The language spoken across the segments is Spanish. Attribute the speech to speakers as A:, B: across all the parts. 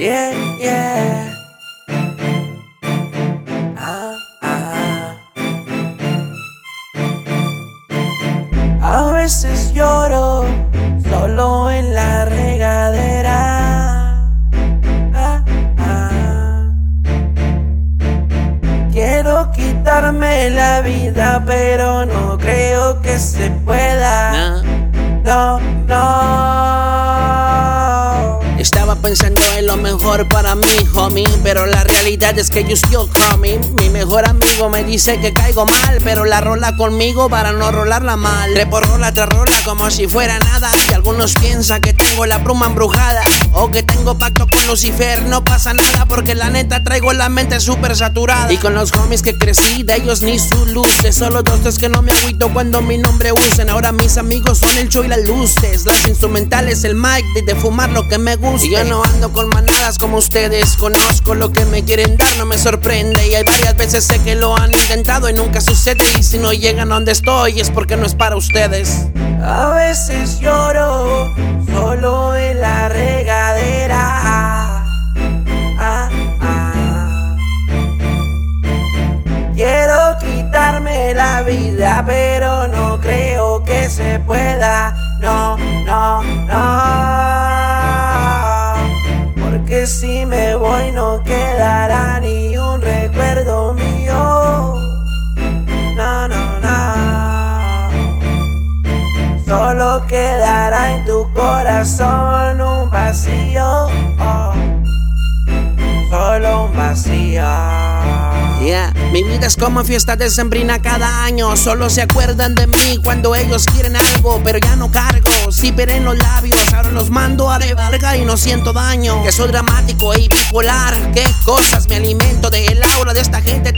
A: Yeah, yeah. Ah, ah. A veces lloro solo en la regadera. Ah, ah. Quiero quitarme la vida, pero no creo que se pueda. No, no.
B: Pensando en lo mejor para mí, homie. Pero la realidad es que you still coming. Mi mejor amigo me dice que caigo mal. Pero la rola conmigo para no rolarla mal. Trepo rola tras rola como si fuera nada. Y algunos piensan que tengo la pluma embrujada. O que pacto con Lucifer. No pasa nada porque la neta traigo la mente súper saturada. Y con los homies que crecí, de ellos ni su luces. Solo dos tres que no me agüito cuando mi nombre usen. Ahora mis amigos son el show y las luces. Las instrumentales, el mic, de fumar lo que me gusta. Y yo no ando con manadas como ustedes. Conozco lo que me quieren dar, no me sorprende. Y hay varias veces sé que lo han intentado y nunca sucede. Y si no llegan a donde estoy es porque no es para ustedes.
A: A veces lloro solo en la vida, pero no creo que se pueda. No, no, no. Porque si me voy no quedará ni un recuerdo mío. No, no, no. Solo quedará en tu corazón un vacío. oh. Solo un vacío.
B: Yeah, mi vida es como fiesta de sembrina cada año. Solo se acuerdan de mí cuando ellos quieren algo, pero ya no cargo. Si en los labios, ahora los mando a de valga y no siento daño. Que soy dramático y bipolar. Qué cosas me alimento de el aura de esta gente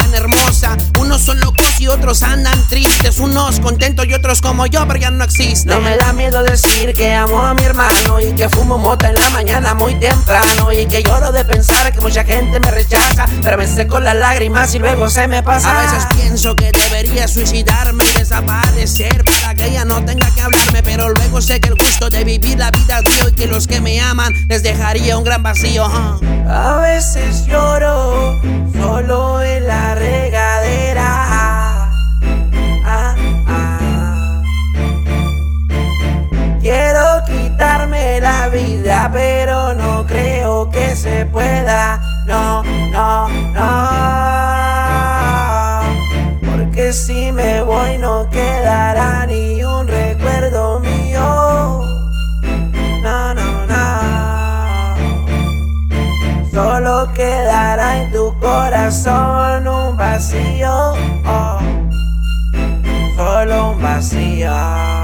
B: hermosa. Unos son locos y otros andan tristes. Unos contentos y otros como yo, pero ya no existen.
A: No me da miedo decir que amo a mi hermano y que fumo mota en la mañana muy temprano y que lloro de pensar que mucha gente me rechaza, pero me seco las lágrimas y luego se me pasa.
B: A veces pienso que debería suicidarme y desaparecer para que ella no tenga que hablarme, pero luego sé que el gusto de vivir la vida mío y que los que me aman les dejaría un gran vacío.
A: A veces lloro solo pero no creo que se pueda. No, no, no. Porque si me voy no quedará ni un recuerdo mío. No, no, no. Solo quedará en tu corazón un vacío. oh. Solo un vacío.